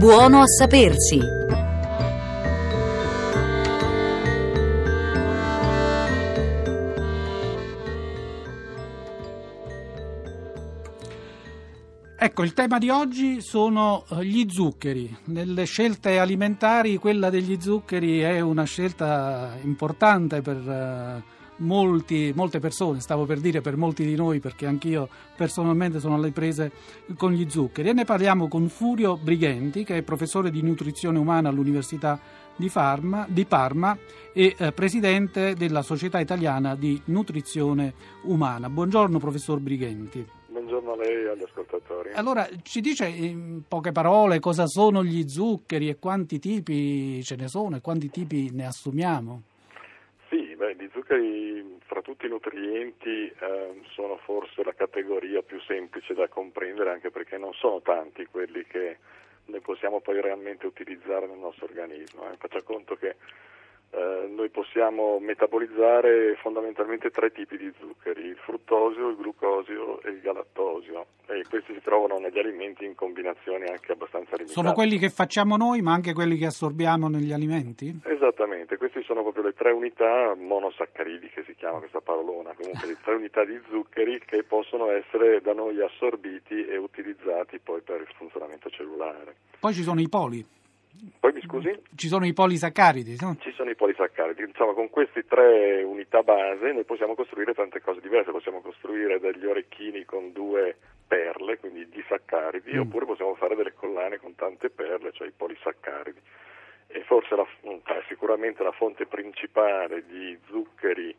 Buono a sapersi. Ecco, il tema di oggi sono eh, gli zuccheri. Nelle scelte alimentari quella degli zuccheri è una scelta importante per eh, molti, molte persone, stavo per dire per molti di noi perché anch'io personalmente sono alle prese con gli zuccheri e ne parliamo con Furio Brighenti che è professore di nutrizione umana all'Università di, Parma, di Parma e eh, presidente della Società Italiana di Nutrizione Umana. Buongiorno professor Brighenti. Buongiorno a lei e agli ascoltatori. Allora, ci dice in poche parole cosa sono gli zuccheri e quanti tipi ce ne sono e quanti tipi ne assumiamo? Beh, gli zuccheri fra tutti i nutrienti eh, sono forse la categoria più semplice da comprendere anche perché non sono tanti quelli che ne possiamo poi realmente utilizzare nel nostro organismo. Eh. Faccia conto che eh, noi possiamo metabolizzare fondamentalmente tre tipi di zuccheri, il fruttosio, il glucosio e il galattosio e questi si trovano negli alimenti in combinazioni anche abbastanza limitate. Sono quelli che facciamo noi ma anche quelli che assorbiamo negli alimenti? Esattamente, queste sono proprio le tre unità monosaccaridi che si chiama questa parolona, comunque le tre unità di zuccheri che possono essere da noi assorbiti e utilizzati poi per il funzionamento cellulare. Poi ci sono i poli. Poi mi scusi? Ci sono i polisaccaridi, no? Ci sono i polisaccaridi, insomma con queste tre unità base noi possiamo costruire tante cose diverse, possiamo costruire degli orecchini con due perle, quindi di saccaridi, mm. oppure possiamo fare delle collane con tante perle, cioè i polisaccaridi. E forse la, eh, sicuramente la fonte principale di zuccheri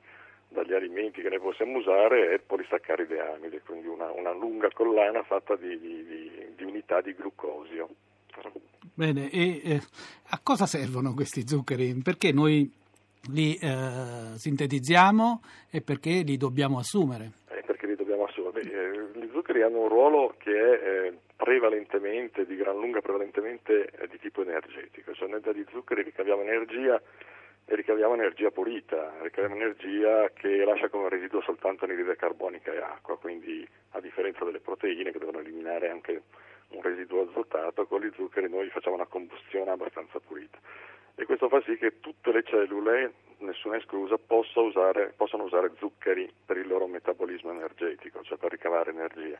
dagli alimenti che noi possiamo usare è il polisaccaride amide, quindi una, una lunga collana fatta di, di, di unità di glucosio. Bene, e eh, a cosa servono questi zuccheri? Perché noi li eh, sintetizziamo e perché li dobbiamo assumere? Eh, perché li dobbiamo assumere? Eh, gli zuccheri hanno un ruolo che è eh, prevalentemente, di gran lunga prevalentemente eh, di tipo energetico, cioè noi dagli zuccheri ricaviamo energia e ricaviamo energia pulita, ricaviamo energia che lascia come residuo soltanto anidride carbonica e acqua, quindi a differenza delle proteine che devono eliminare anche un residuo azotato, con gli zuccheri noi facciamo una combustione abbastanza pulita. E questo fa sì che tutte le cellule, nessuna esclusa, possa usare, possano usare zuccheri per il loro metabolismo energetico, cioè per ricavare energia.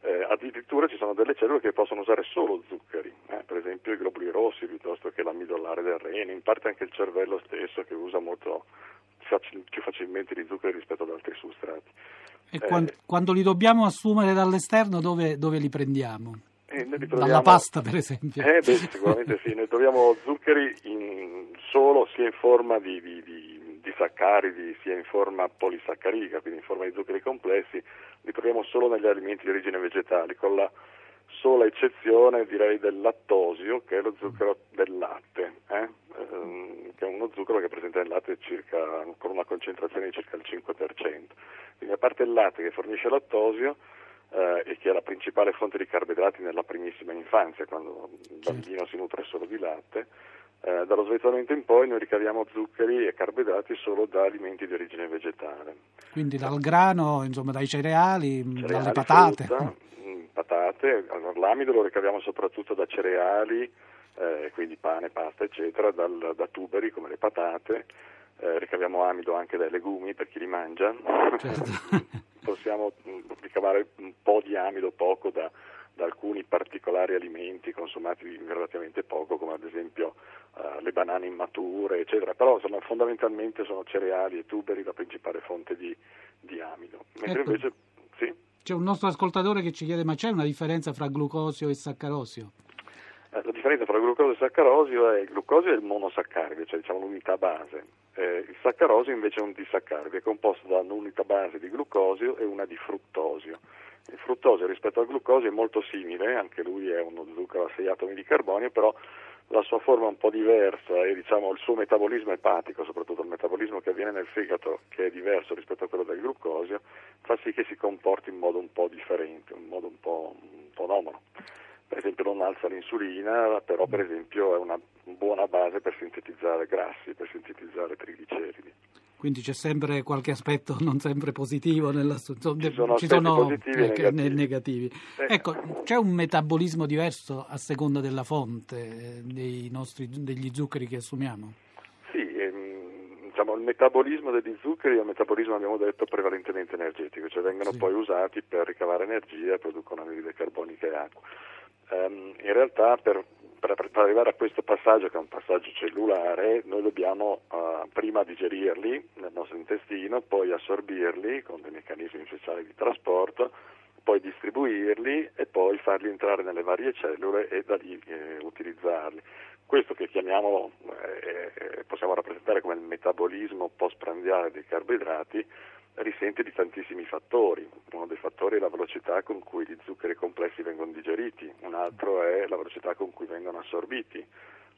Eh, addirittura ci sono delle cellule che possono usare solo zuccheri, eh, per esempio i globuli rossi piuttosto che la midollare del rene, in parte anche il cervello stesso che usa molto più facilmente gli zuccheri rispetto ad altri substrati. E eh, quando, quando, li dobbiamo assumere dall'esterno dove, dove li prendiamo? Eh, Dalla pasta, per esempio. Eh, beh, sicuramente sì, noi troviamo zuccheri in, solo sia in forma di, di, di, di, saccaridi, sia in forma polisaccarica, quindi in forma di zuccheri complessi, li troviamo solo negli alimenti di origine vegetale, con la sola eccezione direi del lattosio, che è lo zucchero del latte, eh? ehm, che è uno zucchero che presenta nel latte circa, con una concentrazione di circa il 5%. Quindi a parte il latte che fornisce lattosio, eh, e che è la principale fonte di carboidrati nella primissima infanzia, quando il bambino si nutre solo di latte. Eh, dallo svezzamento in poi noi ricaviamo zuccheri e carboidrati solo da alimenti di origine vegetale. Quindi dal grano, insomma, dai cereali, cereali dalle patate. Frutta, mm, patate, allora, l'amido lo ricaviamo soprattutto da cereali, eh, quindi pane, pasta, eccetera, dal, da tuberi come le patate. Eh, ricaviamo amido anche dai legumi per chi li mangia. Certo. Possiamo mm, ricavare un po' di amido, poco da, da alcuni particolari alimenti consumati relativamente poco, come ad esempio uh, le banane immature, eccetera. Però sono, fondamentalmente sono cereali e tuberi la principale fonte di, di amido. Mentre ecco. invece sì? C'è un nostro ascoltatore che ci chiede: ma c'è una differenza fra glucosio e saccarosio? Eh, la differenza tra glucosio e saccarosio è il glucosio è il monosaccaride, cioè diciamo l'unità base. Eh, il saccarosio invece è un disaccaride, è composto da un'unità base di glucosio e una di fruttosio. Il fruttosio rispetto al glucosio è molto simile, anche lui è uno zucchero a 6 atomi di carbonio, però la sua forma è un po' diversa e diciamo, il suo metabolismo epatico, soprattutto il metabolismo che avviene nel fegato, che è diverso rispetto a quello del glucosio, fa sì che si comporti in modo un po' differente, in modo un po', un per esempio non alza l'insulina, però per esempio è una buona base per sintetizzare grassi, per sintetizzare trigliceridi. quindi c'è sempre qualche aspetto non sempre positivo nella ci sono, ci sono positivi e eh, negativi, negativi. Eh. ecco c'è un metabolismo diverso a seconda della fonte dei nostri, degli zuccheri che assumiamo sì ehm, diciamo, il metabolismo degli zuccheri è un metabolismo abbiamo detto prevalentemente energetico cioè vengono sì. poi usati per ricavare energia e producono anidride carbonica e acqua um, in realtà per per, per, arrivare a questo passaggio, che è un passaggio cellulare, noi dobbiamo uh, prima digerirli nel nostro intestino, poi assorbirli con dei meccanismi speciali di trasporto, poi distribuirli e poi farli entrare nelle varie cellule e da lì eh, utilizzarli. Questo che chiamiamo, eh, eh possiamo rappresentare come il metabolismo postprandiale dei carboidrati, risente di tantissimi fattori. Uno dei fattori è la velocità con cui gli zuccheri complessi vengono digeriti, un altro è la velocità con cui vengono assorbiti,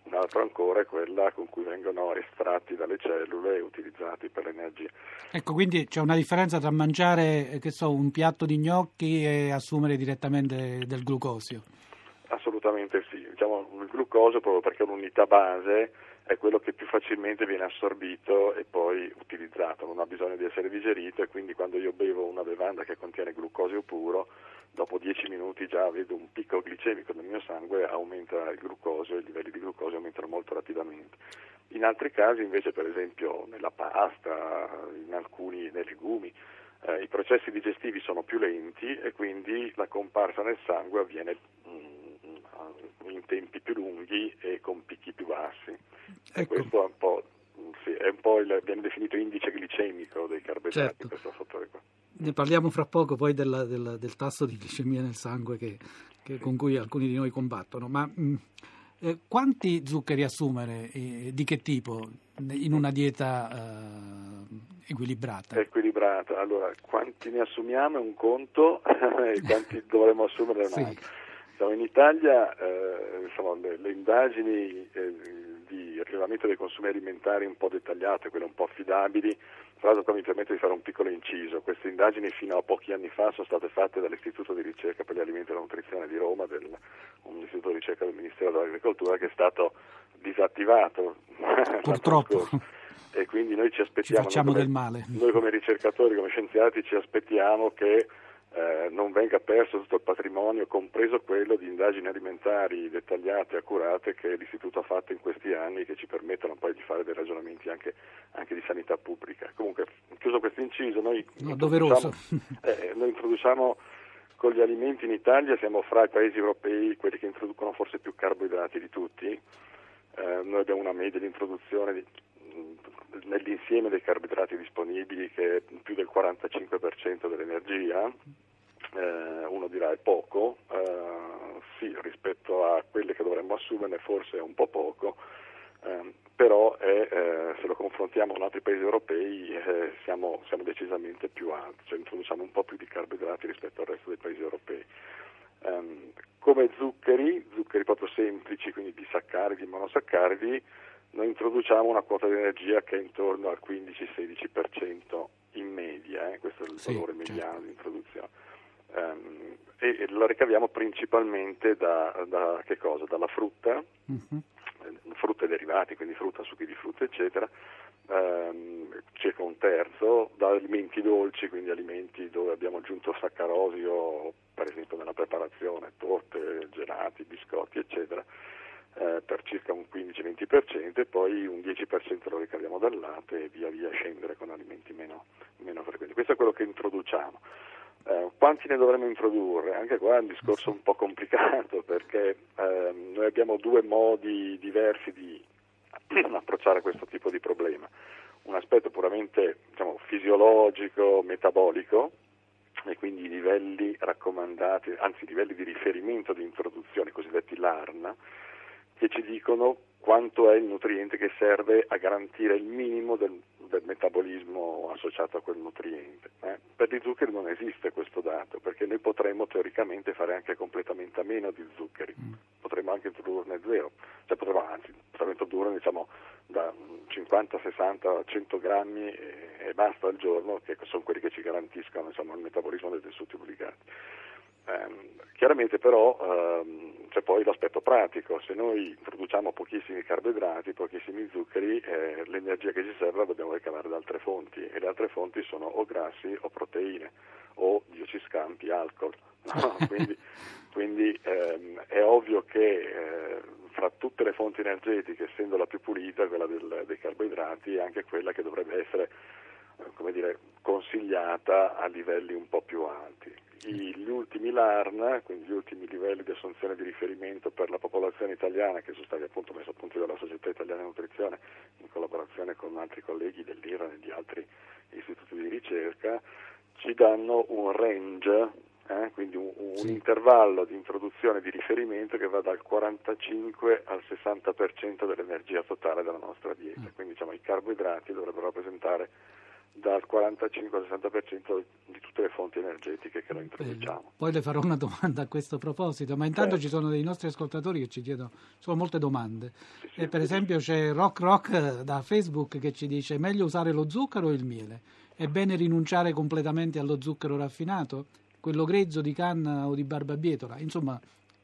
un altro ancora è quella con cui vengono estratti dalle cellule e utilizzati per l'energia. Ecco, quindi c'è una differenza tra mangiare so, un piatto di gnocchi e assumere direttamente del glucosio? Assolutamente sì, diciamo, il glucosio proprio perché è un'unità base è quello che più facilmente viene assorbito e poi utilizzato, non ha bisogno di essere digerito e quindi quando io bevo una bevanda che contiene glucosio puro, dopo 10 minuti già vedo un picco glicemico nel mio sangue, aumenta il glucosio e i livelli di glucosio aumentano molto rapidamente. In altri casi invece, per esempio nella pasta, in alcuni nei legumi, eh, i processi digestivi sono più lenti e quindi la comparsa nel sangue avviene in tempi più lunghi e con picchi più bassi. Ecco. questo è un po', sì, è un po il, viene definito indice glicemico dei carboidrati, certo. questo fattore qua. Ne parliamo fra poco poi della, della, del tasso di glicemia nel sangue che, che, con cui alcuni di noi combattono, ma mh, mm, eh, quanti zuccheri assumere e di che tipo in una dieta eh, equilibrata? Equilibrata, allora quanti ne assumiamo è un conto e quanti dovremmo assumere è un altro. Sì. Insomma, in Italia eh, insomma, le, le, indagini di rilevamento dei consumi alimentari un po' dettagliate, quelle un po' affidabili, tra l'altro qua mi permetto di fare un piccolo inciso, queste indagini fino a pochi anni fa sono state fatte dall'Istituto di ricerca per gli alimenti e la nutrizione di Roma, del, un istituto di ricerca del Ministero dell'Agricoltura che è stato disattivato. Purtroppo. e quindi noi ci aspettiamo, ci facciamo noi come, del male. Noi come ricercatori, come scienziati ci aspettiamo che eh, non venga perso tutto il patrimonio, compreso quello di indagini alimentari dettagliate e accurate che l'Istituto ha fatto in questi anni e che ci permettono poi di fare dei ragionamenti anche, anche di sanità pubblica. Comunque, chiuso questo inciso, noi, no, introduciamo, eh, noi introduciamo con gli alimenti in Italia, siamo fra i paesi europei quelli che introducono forse più carboidrati di tutti. Eh, noi abbiamo una media di introduzione di, nell'insieme dei carboidrati disponibili che è più del 45% dell'energia, eh, uno dirà è poco, eh, sì rispetto a quelle che dovremmo assumerne forse è un po' poco, eh, però è, eh, se lo confrontiamo con altri paesi europei eh, siamo, siamo, decisamente più alti, cioè introduciamo un po' più di carboidrati rispetto al resto dei paesi europei. Um, come zuccheri, zuccheri proprio semplici, quindi disaccaridi, monosaccaridi, noi introduciamo una quota di energia che è intorno al 15-16% in media, eh? questo è il sì, valore certo. mediano certo. di introduzione. Um, e, e, lo ricaviamo principalmente da, da dalla frutta, uh-huh. frutta e derivati, quindi frutta, succhi di frutta, eccetera, um, circa un terzo, da alimenti dolci, quindi alimenti dove abbiamo aggiunto saccarosio, per esempio nella preparazione, torte, gelati, biscotti, eccetera eh, per circa un 15-20% e poi un 10% lo ricaviamo dal latte e via via scendere con alimenti meno, meno frequenti. Questo è quello che introduciamo. Eh, quanti ne dovremmo introdurre? Anche qua è un discorso un po' complicato perché eh, noi abbiamo due modi diversi di approcciare questo tipo di problema. Un aspetto puramente diciamo, fisiologico, metabolico, e quindi i livelli raccomandati, anzi i livelli di riferimento di introduzione, cosiddetti LARN, che ci dicono quanto è il nutriente che serve a garantire il minimo del, del metabolismo associato a quel nutriente. Eh? Per gli zuccheri non esiste questo dato, perché noi potremmo teoricamente fare anche completamente a meno di zuccheri, mm. potremmo anche introdurne zero, cioè potremmo anzi potremmo introdurre diciamo, da 50, 60, 100 grammi e, e, basta al giorno, che sono quelli che ci garantiscono diciamo, il metabolismo dei tessuti obbligati. Eh, chiaramente però ehm, c'è poi l'aspetto pratico, se noi introduciamo pochissimi carboidrati, pochissimi zuccheri, eh, l'energia che ci serve la dobbiamo ricavare da altre fonti e le altre fonti sono o grassi o proteine o scampi, alcol. No? quindi, quindi ehm, è ovvio che eh, fra tutte le fonti energetiche, essendo la più pulita, quella del, dei carboidrati, è anche quella che dovrebbe essere come dire, consigliata a livelli un po' più alti. Gli ultimi LARN, quindi gli ultimi livelli di assunzione di riferimento per la popolazione italiana, che sono stati appunto messi a punto dalla Società Italiana di Nutrizione in collaborazione con altri colleghi dell'IRAN e di altri istituti di ricerca, ci danno un range, eh, quindi un, un sì. intervallo di introduzione di riferimento che va dal 45 al 60% dell'energia totale della nostra dieta. Mm. Quindi diciamo, i carboidrati dovrebbero rappresentare dal 45 al 60% di tutte le fonti energetiche che noi introduciamo. Poi le farò una domanda a questo proposito, ma intanto sì. ci sono dei nostri ascoltatori che ci chiedono, sono molte domande. Sì, sì, per esempio c'è Rock Rock da Facebook che ci dice meglio usare lo zucchero o il miele? È bene rinunciare completamente allo zucchero raffinato? Quello grezzo di canna o di barbabietola? Insomma,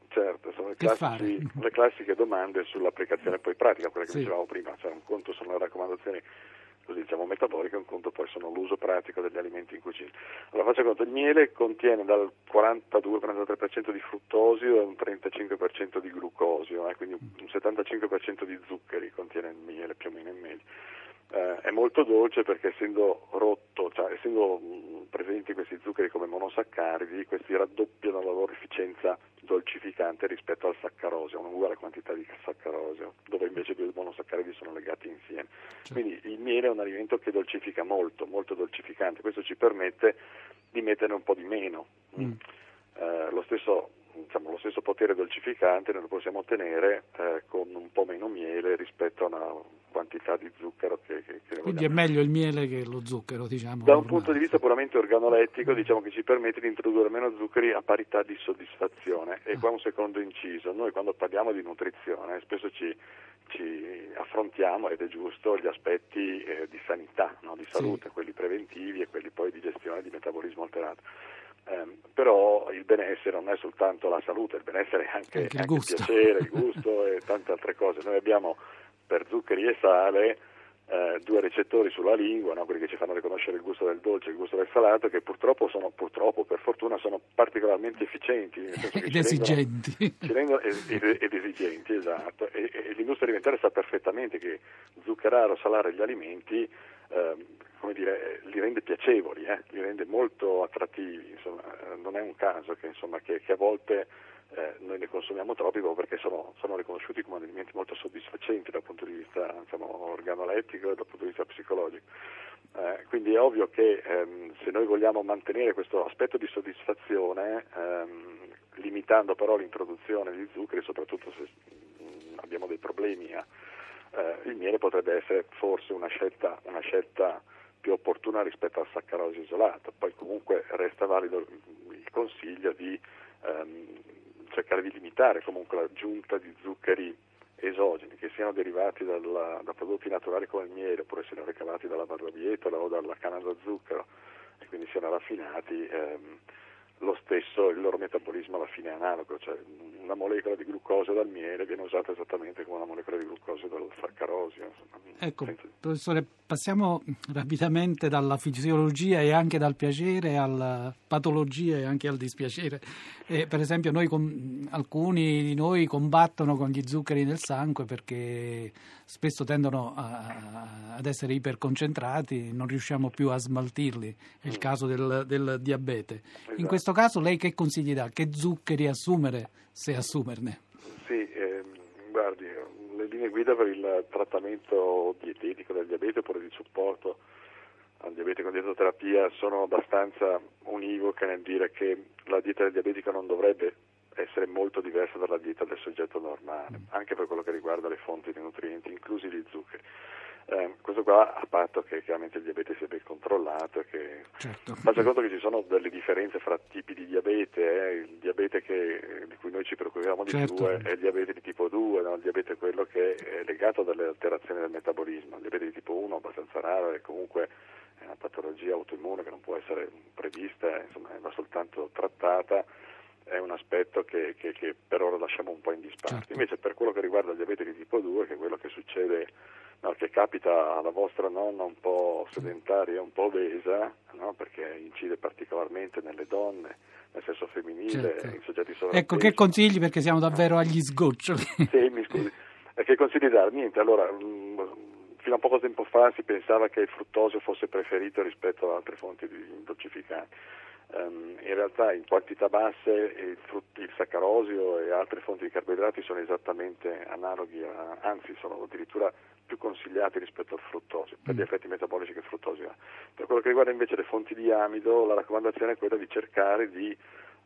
certo, sono le, classici, le, classiche domande sull'applicazione poi pratica, quella che sì. dicevamo prima, cioè un conto sono le raccomandazioni così diciamo metaboliche, un conto poi sono l'uso pratico degli alimenti in cucina. Allora faccio conto, il miele contiene dal 42-43% di fruttosio e un 35% di glucosio, eh, quindi un 75% di zuccheri contiene il miele più o meno in media. Eh, è molto dolce perché essendo rotto, cioè essendo presenti questi zuccheri come monosaccaridi, questi raddoppiano la loro efficienza dolcificante rispetto al saccarosio, un'uguale quantità di saccarosio, dove invece i due monosaccaridi sono legati insieme. Certo. Quindi il miele è un alimento che dolcifica molto, molto dolcificante, questo ci permette di metterne un po' di meno. Mm. Eh, lo, stesso, diciamo, lo, stesso, potere dolcificante noi lo possiamo ottenere eh, con un po' meno miele rispetto a una quantità di zucchero che, che, che Quindi è meglio il miele che lo zucchero, diciamo. Da un ormai. punto di vista puramente organolettico, diciamo che ci permette di introdurre meno zuccheri a parità di soddisfazione. E qua un secondo inciso, noi quando parliamo di nutrizione spesso ci, ci affrontiamo, ed è giusto, gli aspetti eh, di sanità, no? di salute, sì. quelli preventivi e quelli poi di gestione di metabolismo alterato. Eh, però il benessere non è soltanto la salute, il benessere è anche, anche, il, anche il piacere, il gusto e tante altre cose. Noi abbiamo per zuccheri e sale eh, due recettori sulla lingua, no? quelli che ci fanno riconoscere il gusto del dolce e il gusto del salato, che purtroppo sono, purtroppo, per fortuna, sono particolarmente efficienti. Ed esigenti. Ci rendono, ed, esigenti, esatto. E, e, l'industria alimentare sa perfettamente che zuccherare o salare gli alimenti eh, dire, li rende piacevoli, eh? li rende molto attrattivi. Insomma, non è un caso che, insomma, che, che a volte eh, noi ne consumiamo troppi proprio perché sono, sono, riconosciuti come alimenti molto soddisfacenti dal punto di vista diciamo, organolettico e dal punto di vista psicologico. Eh, quindi è ovvio che ehm, se noi vogliamo mantenere questo aspetto di soddisfazione, ehm, limitando però l'introduzione di zuccheri, soprattutto se mh, mm, abbiamo dei problemi, eh, il miele potrebbe essere forse una scelta, una scelta più opportuna rispetto al saccarosio isolato. Poi comunque resta valido il consiglio di ehm, cercare di limitare comunque l'aggiunta di zuccheri esogeni che siano derivati dalla, da prodotti naturali come il miele oppure siano ricavati dalla barbabietola o dalla canna da zucchero e quindi siano raffinati ehm, lo stesso, il loro metabolismo alla fine è analogo, cioè una molecola di glucosio dal miele viene usata esattamente come una molecola di glucosio dal saccarosio. Ecco, senza... professore, passiamo rapidamente dalla fisiologia e anche dal piacere alla patologia e anche al dispiacere. E, per esempio, noi, alcuni di noi combattono con gli zuccheri nel sangue perché spesso tendono a, ad essere iperconcentrati, non riusciamo più a smaltirli. È il mm. caso del, del diabete. Esatto. In questo caso lei che consigli dà? Che zuccheri assumere, se assumerne? Sì, ehm, guardi, le linee guida per il trattamento dietetico del diabete oppure di supporto al diabete con dietoterapia sono abbastanza univoche nel dire che la dieta del diabetico non dovrebbe essere molto diversa dalla dieta del soggetto normale, anche per quello che riguarda le fonti di nutrienti, inclusi gli zuccheri. Eh, questo qua a patto che chiaramente il diabete sia ben controllato che certo. faccia conto che ci sono delle differenze fra tipi di diabete, eh. il diabete che, di cui noi ci preoccupiamo di certo. più è, il diabete di tipo 2, no? il diabete è quello che è legato dalle alterazioni del metabolismo, il diabete di tipo 1 è abbastanza raro e comunque è una patologia autoimmune che non può essere prevista, insomma va soltanto trattata è un aspetto che, che, che, per ora lasciamo un po' in disparte. Certo. Invece per quello che riguarda il diabete di tipo 2, che è quello che succede, no, che capita alla vostra nonna un po' sedentaria, un po' obesa, no, perché incide particolarmente nelle donne, nel senso femminile, certo. in soggetti sovrappeso. Ecco, che consigli perché siamo davvero agli sgoccioli. sì, mi scusi. E che consigli dare? Niente, allora, mm, fino a poco tempo fa si pensava che il fruttosio fosse preferito rispetto ad altre fonti di dolcificanti Um, in realtà in quantità basse il, frut- il, saccarosio e altre fonti di carboidrati sono esattamente analoghi, a, anzi sono addirittura più consigliati rispetto al fruttosio, per gli mm. effetti metabolici che il fruttosio ha. Per quello che riguarda invece le fonti di amido, la raccomandazione è quella di cercare di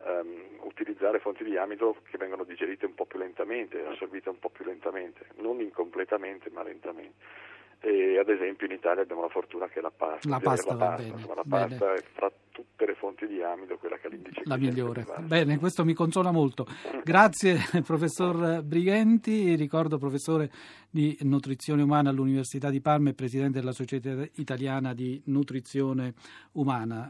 um, utilizzare fonti di amido che vengono digerite un po' più lentamente, assorbite un po' più lentamente, non incompletamente ma lentamente e ad esempio in Italia abbiamo la fortuna che la pasta, la pasta, la pasta, insomma, la pasta è fra tutte le fonti di amido quella che l'indice la migliore. Bene, questo mi consola molto. Grazie professor Brighenti, ricordo professore di nutrizione umana all'Università di Parma e presidente della Società Italiana di Nutrizione Umana.